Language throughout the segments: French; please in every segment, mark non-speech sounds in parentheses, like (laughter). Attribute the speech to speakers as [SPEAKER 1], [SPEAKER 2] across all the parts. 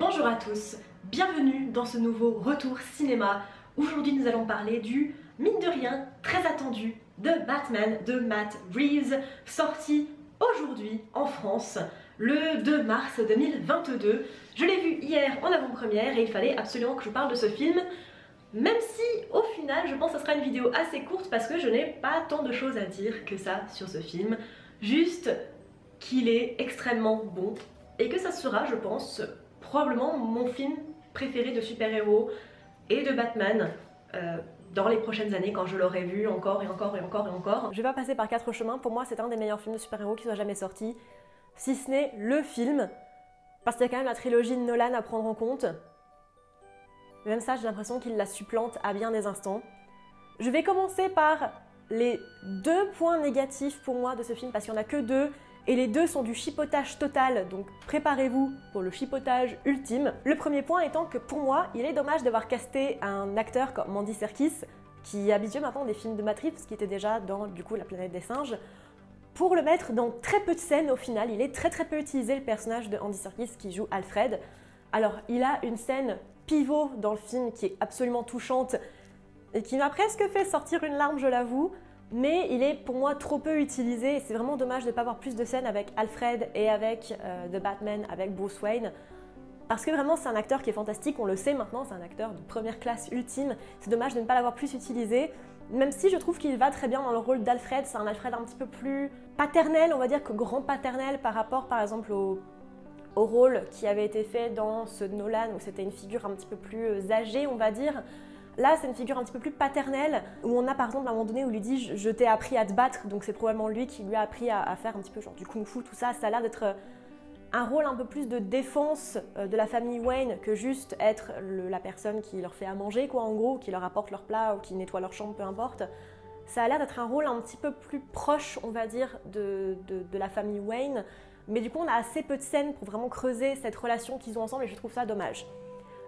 [SPEAKER 1] Bonjour à tous, bienvenue dans ce nouveau retour cinéma. Aujourd'hui nous allons parler du, mine de rien, très attendu de Batman de Matt Reeves, sorti aujourd'hui en France le 2 mars 2022. Je l'ai vu hier en avant-première et il fallait absolument que je parle de ce film. Même si au final je pense que ce sera une vidéo assez courte parce que je n'ai pas tant de choses à dire que ça sur ce film. Juste qu'il est extrêmement bon et que ça sera je pense probablement mon film préféré de super-héros et de Batman euh, dans les prochaines années quand je l'aurai vu encore et encore et encore et encore. Je vais pas passer par quatre chemins, pour moi c'est un des meilleurs films de super-héros qui soit jamais sorti, si ce n'est le film, parce qu'il y a quand même la trilogie de Nolan à prendre en compte. Même ça, j'ai l'impression qu'il la supplante à bien des instants. Je vais commencer par les deux points négatifs pour moi de ce film, parce qu'il n'y en a que deux, et les deux sont du chipotage total, donc préparez-vous pour le chipotage ultime. Le premier point étant que pour moi, il est dommage d'avoir casté un acteur comme Mandy Serkis, qui est habitué maintenant des films de Matrix, qui était déjà dans du coup La planète des singes, pour le mettre dans très peu de scènes au final. Il est très très peu utilisé le personnage de Andy Serkis qui joue Alfred. Alors il a une scène pivot dans le film qui est absolument touchante et qui m'a presque fait sortir une larme, je l'avoue mais il est pour moi trop peu utilisé c'est vraiment dommage de ne pas avoir plus de scènes avec Alfred et avec euh, The Batman, avec Bruce Wayne. Parce que vraiment c'est un acteur qui est fantastique, on le sait maintenant, c'est un acteur de première classe ultime. C'est dommage de ne pas l'avoir plus utilisé, même si je trouve qu'il va très bien dans le rôle d'Alfred. C'est un Alfred un petit peu plus paternel, on va dire que grand paternel par rapport par exemple au, au rôle qui avait été fait dans ce Nolan où c'était une figure un petit peu plus euh, âgée, on va dire. Là, c'est une figure un petit peu plus paternelle, où on a par exemple un moment donné où il lui dit Je, t'ai appris à te battre, donc c'est probablement lui qui lui a appris à, faire un petit peu genre du kung fu, tout ça. Ça a l'air d'être euh, un rôle un peu plus de défense euh, de la famille Wayne que juste être la personne qui leur fait à manger, quoi, en gros, qui leur apporte leur plat ou qui nettoie leur chambre, peu importe. Ça a l'air d'être un rôle un petit peu plus proche, on va dire, de, de la famille Wayne. Mais du coup, on a assez peu de scènes pour vraiment creuser cette relation qu'ils ont ensemble et je trouve ça dommage.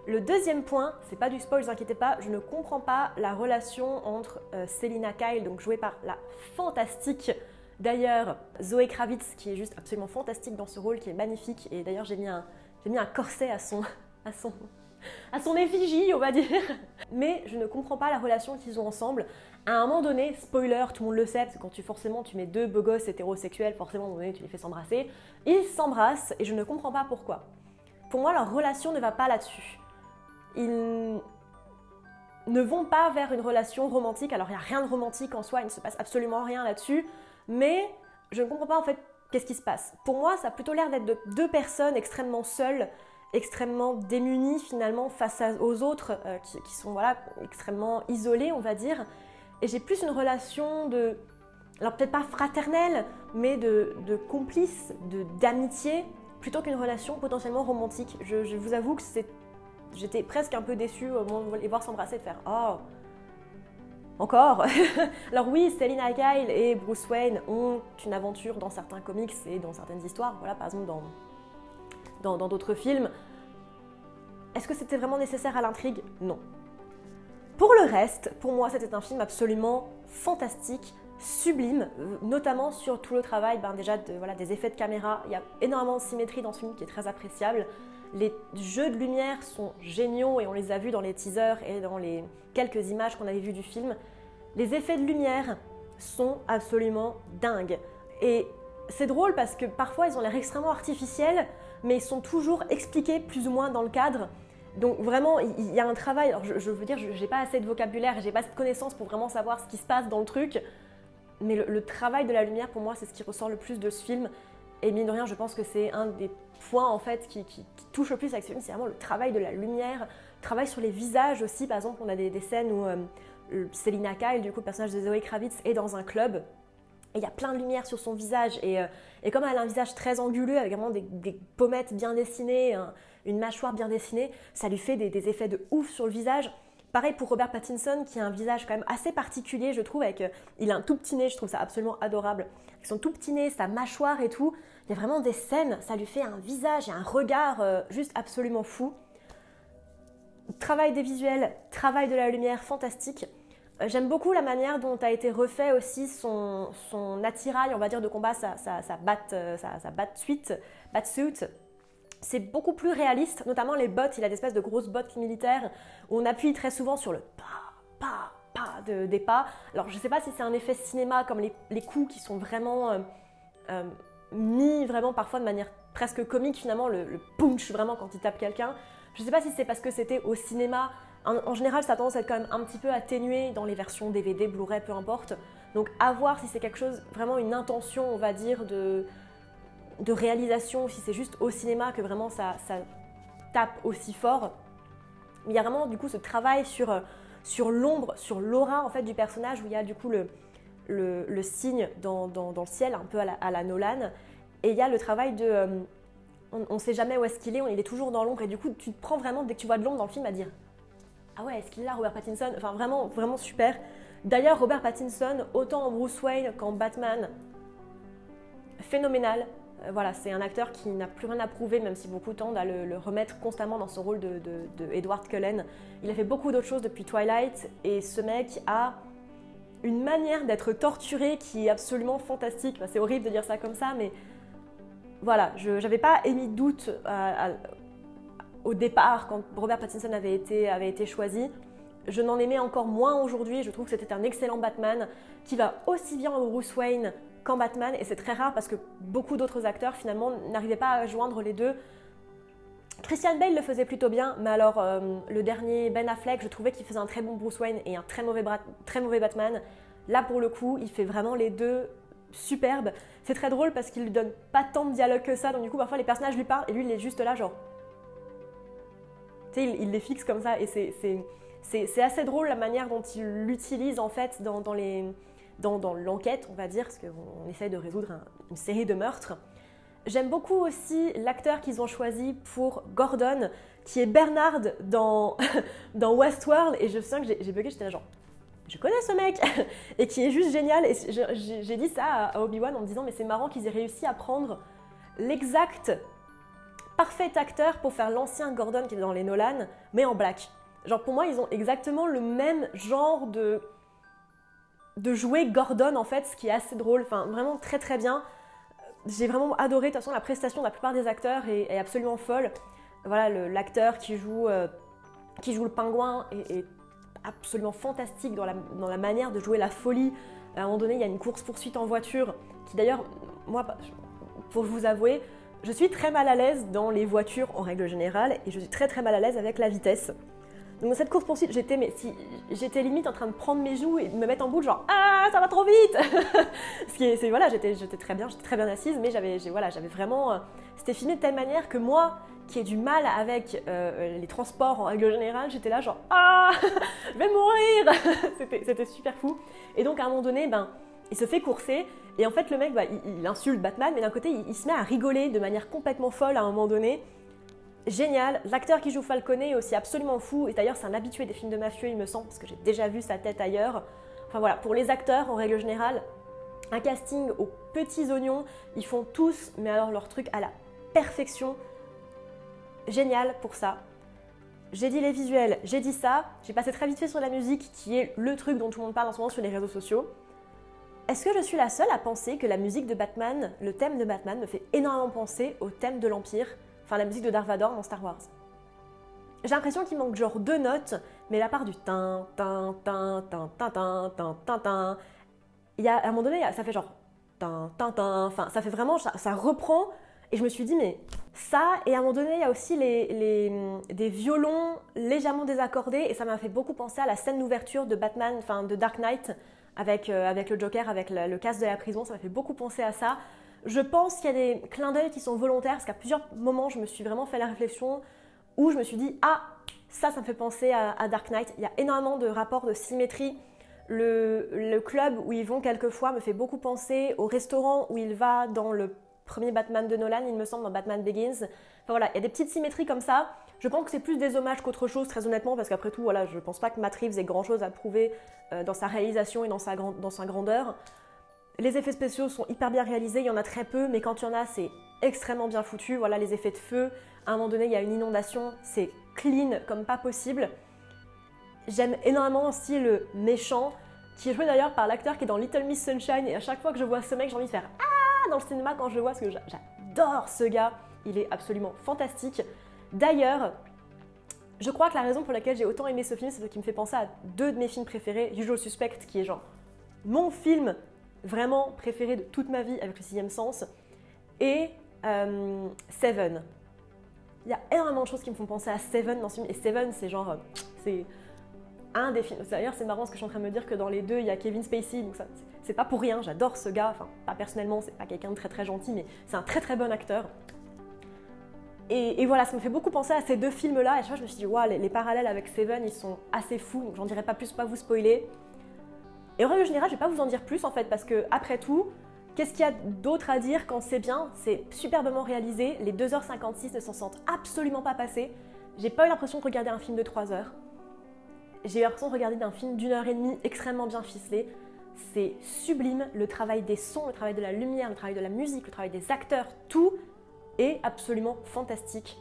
[SPEAKER 1] Le deuxième point, c'est pas du spoil, vous inquiétez pas, je ne comprends pas la relation entre euh, Selina Kyle, donc jouée par la fantastique d'ailleurs Zoé Kravitz, qui est juste absolument fantastique dans ce rôle, qui est magnifique, et d'ailleurs j'ai mis, un, corset à son, effigie, on va dire. Mais je ne comprends pas la relation qu'ils ont ensemble. À un moment donné, spoiler, tout le monde le sait, quand tu forcément tu mets deux beaux gosses hétérosexuels, forcément à un moment donné tu les fais s'embrasser, ils s'embrassent et je ne comprends pas pourquoi. Pour moi, leur relation ne va pas là-dessus ils ne vont pas vers une relation romantique. Alors il n'y a rien de romantique en soi, il ne se passe absolument rien là-dessus, mais je ne comprends pas en fait qu'est-ce qui se passe. Pour moi, ça a plutôt l'air d'être de deux personnes extrêmement seules, extrêmement démunies finalement face aux autres, euh, qui, sont voilà extrêmement isolées, on va dire. Et j'ai plus une relation de, alors peut-être pas fraternelle, mais de, de complice, d'amitié, plutôt qu'une relation potentiellement romantique. je vous avoue que c'est J'étais presque un peu déçue au moment de les voir s'embrasser de faire Oh encore? (laughs) Alors oui, Selina Kyle et Bruce Wayne ont une aventure dans certains comics et dans certaines histoires, voilà, par exemple dans dans d'autres films. Est-ce que c'était vraiment nécessaire à l'intrigue? Non. Pour le reste, pour moi, c'était un film absolument fantastique, sublime, notamment sur tout le travail ben, déjà de, voilà, des effets de caméra. Il y a énormément de symétrie dans ce film qui est très appréciable. Les jeux de lumière sont géniaux et on les a vus dans les teasers et dans les quelques images qu'on avait vues du film. Les effets de lumière sont absolument dingues. Et c'est drôle parce que parfois ils ont l'air extrêmement artificiels, mais ils sont toujours expliqués plus ou moins dans le cadre. Donc vraiment, il y a un travail. Alors je, veux dire, j'ai pas assez de vocabulaire, j'ai pas assez de connaissances pour vraiment savoir ce qui se passe dans le truc. Mais le travail de la lumière, pour moi, c'est ce qui ressort le plus de ce film. Et mine de rien, je pense que c'est un des points en fait qui, touche le plus avec ce film, c'est vraiment le travail de la lumière, le travail sur les visages aussi. Par exemple, on a des, scènes où euh, Selina Kyle, du coup le personnage de Zoe Kravitz, est dans un club. Et il y a plein de lumière sur son visage. Et, euh, comme elle a un visage très anguleux, avec vraiment des, pommettes bien dessinées, une mâchoire bien dessinée, ça lui fait des, effets de ouf sur le visage. Pareil pour Robert Pattinson qui a un visage quand même assez particulier, je trouve. Avec, euh, il a un tout petit nez, je trouve ça absolument adorable. Son tout petit nez, sa mâchoire et tout. Il y a vraiment des scènes, ça lui fait un visage et un regard euh, juste absolument fou. Travail des visuels, travail de la lumière, fantastique. Euh, j'aime beaucoup la manière dont a été refait aussi son, attirail, on va dire, de combat, sa, sa, sa, bat, suite, suit. C'est beaucoup plus réaliste, notamment les bottes, il a des espèces de grosses bottes militaires où on appuie très souvent sur le pas, pas, pas des pas. Alors je sais pas si c'est un effet cinéma comme les, coups qui sont vraiment euh, euh, mis vraiment parfois de manière presque comique finalement, le, punch vraiment quand il tape quelqu'un. Je sais pas si c'est parce que c'était au cinéma. En, général, ça a tendance à être quand même un petit peu atténué dans les versions DVD, Blu-ray, peu importe. Donc à voir si c'est quelque chose, vraiment une intention, on va dire, de, de réalisation, si c'est juste au cinéma que vraiment ça, ça tape aussi fort. il y a vraiment du coup ce travail sur, sur l'ombre, sur l'aura en fait du personnage où il y a du coup le, le, signe dans, dans, le ciel, un peu à la, Nolan. Et il y a le travail de... Euh, on ne sait jamais où est-ce qu'il est, il est toujours dans l'ombre et du coup tu te prends vraiment dès que tu vois de l'ombre dans le film à dire ah ouais est-ce qu'il est là Robert Pattinson? Enfin vraiment vraiment super. D'ailleurs Robert Pattinson autant en Bruce Wayne qu'en Batman phénoménal. Euh, voilà, c'est un acteur qui n'a plus rien à prouver, même si beaucoup tendent à le, remettre constamment dans son rôle de, Edward Cullen. Il a fait beaucoup d'autres choses depuis Twilight, et ce mec a une manière d'être torturé qui est absolument fantastique. c'est horrible de dire ça comme ça, mais voilà, je n'avais pas émis de doute au départ quand Robert Pattinson avait été, avait été choisi. Je n'en aimais encore moins aujourd'hui. Je trouve que c'était un excellent Batman qui va aussi bien en Bruce Wayne Batman, et c'est très rare parce que beaucoup d'autres acteurs finalement n'arrivaient pas à joindre les deux. Christian Bale le faisait plutôt bien, mais alors euh, le dernier Ben Affleck, je trouvais qu'il faisait un très bon Bruce Wayne et un très mauvais, très mauvais Batman. Là pour le coup, il fait vraiment les deux superbes. C'est très drôle parce qu'il lui donne pas tant de dialogue que ça, donc du coup parfois les personnages lui parlent et lui il est juste là genre... Tu sais, il, les fixe comme ça et c'est assez drôle la manière dont il l'utilise en fait dans les dans, l'enquête, on va dire, parce qu'on essaye de résoudre une série de meurtres. J'aime beaucoup aussi l'acteur qu'ils ont choisi pour Gordon, qui est Bernard dans, (laughs) dans Westworld, et je sens que j'ai bugué, j'étais là genre, je connais ce mec, (laughs) et qui est juste génial, et j'ai dit ça à Obi-Wan en me disant, mais c'est marrant qu'ils aient réussi à prendre l'exact parfait acteur pour faire l'ancien Gordon qui est dans les Nolan, mais en black. Genre pour moi, ils ont exactement le même genre de de jouer Gordon en fait, ce qui est assez drôle, enfin vraiment très très bien. J'ai vraiment adoré, de toute façon la prestation de la plupart des acteurs est, absolument folle. Voilà, l'acteur qui, joue, euh, qui joue le pingouin est, absolument fantastique dans la, dans la, manière de jouer la folie. À un moment donné, il y a une course-poursuite en voiture, qui d'ailleurs, moi, pour vous avouer, je suis très mal à l'aise dans les voitures en règle générale, et je suis très très mal à l'aise avec la vitesse. Donc cette course poursuite, j'étais mais si j'étais limite en train de prendre mes joues et de me mettre en boule genre ah ça va trop vite. (laughs) Ce qui est, voilà, j'étais j'étais très bien, j'étais très bien assise, mais j'avais voilà, j'avais vraiment euh, c'était filmé de telle manière que moi qui ai du mal avec euh, les transports en règle générale, j'étais là genre ah (laughs) je vais mourir. (laughs) c'était super fou. Et donc à un moment donné, ben il se fait courser et en fait le mec bah, il, insulte Batman, mais d'un côté il se met à rigoler de manière complètement folle à un moment donné génial. L'acteur qui joue Falcone est aussi absolument fou. Et d'ailleurs, c'est un habitué des films de mafieux, il me semble, parce que j'ai déjà vu sa tête ailleurs. Enfin voilà, pour les acteurs, en règle générale, un casting aux petits oignons. Ils font tous, mais alors leur truc à la perfection. Génial pour ça. J'ai dit les visuels, j'ai dit ça. J'ai passé très vite fait sur la musique, qui est le truc dont tout le monde parle en ce moment sur les réseaux sociaux. Est-ce que je suis la seule à penser que la musique de Batman, le thème de Batman, me fait énormément penser au thème de l'Empire? Enfin la musique de Darth Vader dans Star Wars. J'ai l'impression qu'il manque genre deux notes, mais la part du tin, tin, tin, tin, tin, tin, tin, tin, tin, il y a, à un moment donné, ça fait genre tin, tin, tin, enfin, ça fait vraiment, ça, reprend, et je me suis dit, mais ça, et à un moment donné, il y a aussi les, les, des violons légèrement désaccordés, et ça m'a fait beaucoup penser à la scène d'ouverture de Batman, enfin de Dark Knight, avec, euh, avec le Joker, avec le, casque de la prison, ça m'a fait beaucoup penser à ça. Je pense qu'il y a des clins d'œil qui sont volontaires, parce qu'à plusieurs moments, je me suis vraiment fait la réflexion où je me suis dit Ah, ça, ça me fait penser à, Dark Knight. Il y a énormément de rapports de symétrie. Le, club où ils vont quelquefois me fait beaucoup penser au restaurant où il va dans le premier Batman de Nolan, il me semble, dans Batman Begins. Enfin voilà, il y a des petites symétries comme ça. Je pense que c'est plus des hommages qu'autre chose, très honnêtement, parce qu'après tout, voilà, je pense pas que Matt Reeves ait grand chose à prouver euh, dans sa réalisation et dans sa, dans sa grandeur. Les effets spéciaux sont hyper bien réalisés, il y en a très peu, mais quand il y en a, c'est extrêmement bien foutu. Voilà, les effets de feu, à un moment donné, il y a une inondation, c'est clean comme pas possible. J'aime énormément aussi le méchant, qui est joué d'ailleurs par l'acteur qui est dans Little Miss Sunshine, et à chaque fois que je vois ce mec, j'ai envie de faire Ah dans le cinéma quand je le vois, parce que j'adore ce gars. il est absolument fantastique. D'ailleurs, je crois que la raison pour laquelle j'ai autant aimé ce film, c'est ce qui me fait penser à deux de mes films préférés, Usual Suspect, qui est genre mon film vraiment préféré de toute ma vie avec le sixième sens, et euh, Seven. Il y a énormément de choses qui me font penser à Seven dans ce film, et Seven, c'est genre, euh, c'est un des films. D'ailleurs, c'est marrant parce que je suis en train de me dire que dans les deux, il y a Kevin Spacey, donc ça, c'est pas pour rien, j'adore ce gars, enfin, pas personnellement, c'est pas quelqu'un de très très gentil, mais c'est un très très bon acteur. Et, voilà, ça me fait beaucoup penser à ces deux films-là. Et je me suis dit, waouh, les, parallèles avec Seven, ils sont assez fous. Donc j'en dirai pas plus, pas vous spoiler. Et en règle générale, je vais pas vous en dire plus en fait, parce que après tout, qu'est-ce qu'il y a d'autre à dire quand c'est bien? C'est superbement réalisé. Les 2h56 ne s'en sentent absolument pas passés. J'ai pas eu l'impression de regarder un film de 3 heures. J'ai eu l'impression de regarder un film d'une heure et demie extrêmement bien ficelé. C'est sublime, le travail des sons, le travail de la lumière, le travail de la musique, le travail des acteurs, tout est absolument fantastique.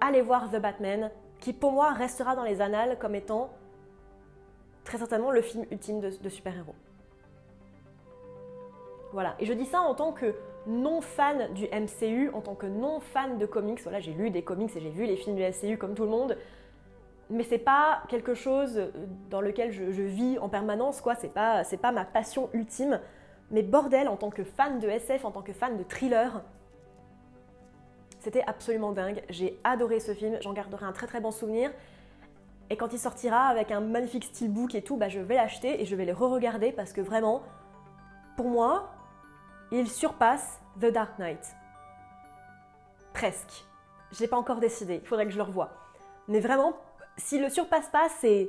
[SPEAKER 1] Allez voir The Batman, qui pour moi restera dans les annales comme étant très certainement le film ultime de, super-héros. Voilà, et je dis ça en tant que non fan du MCU, en tant que non fan de comics. Voilà, j'ai lu des comics et j'ai vu les films du MCU comme tout le monde, mais c'est pas quelque chose dans lequel je, vis en permanence, quoi. C'est pas, pas ma passion ultime. Mais bordel, en tant que fan de SF, en tant que fan de thriller, c'était absolument dingue. J'ai adoré ce film, j'en garderai un très très bon souvenir. Et quand il sortira avec un magnifique steelbook et tout, bah, je vais l'acheter et je vais le re-regarder parce que vraiment, pour moi, il surpasse The Dark Knight. Presque. Je n'ai pas encore décidé, il faudrait que je le revoie. Mais vraiment, s'il le surpasse pas, c'est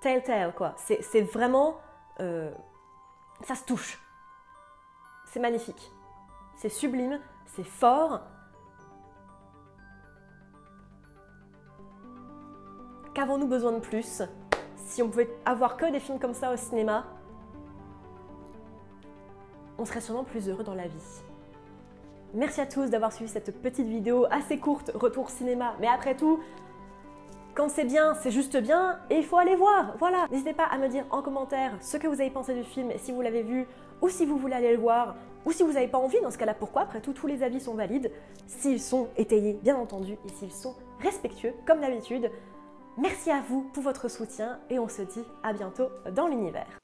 [SPEAKER 1] telltale quoi. C'est vraiment. Euh, ça se touche. C'est magnifique. C'est sublime, c'est fort, Qu'avons-nous besoin de plus Si on pouvait avoir que des films comme ça au cinéma, on serait sûrement plus heureux dans la vie. Merci à tous d'avoir suivi cette petite vidéo assez courte, retour cinéma. Mais après tout, quand c'est bien, c'est juste bien et il faut aller voir. Voilà. N'hésitez pas à me dire en commentaire ce que vous avez pensé du film, si vous l'avez vu, ou si vous voulez aller le voir, ou si vous n'avez pas envie. Dans ce cas-là, pourquoi? Après tout, tous les avis sont valides, s'ils sont étayés, bien entendu, et s'ils sont respectueux, comme d'habitude. Merci à vous pour votre soutien et on se dit à bientôt dans l'univers.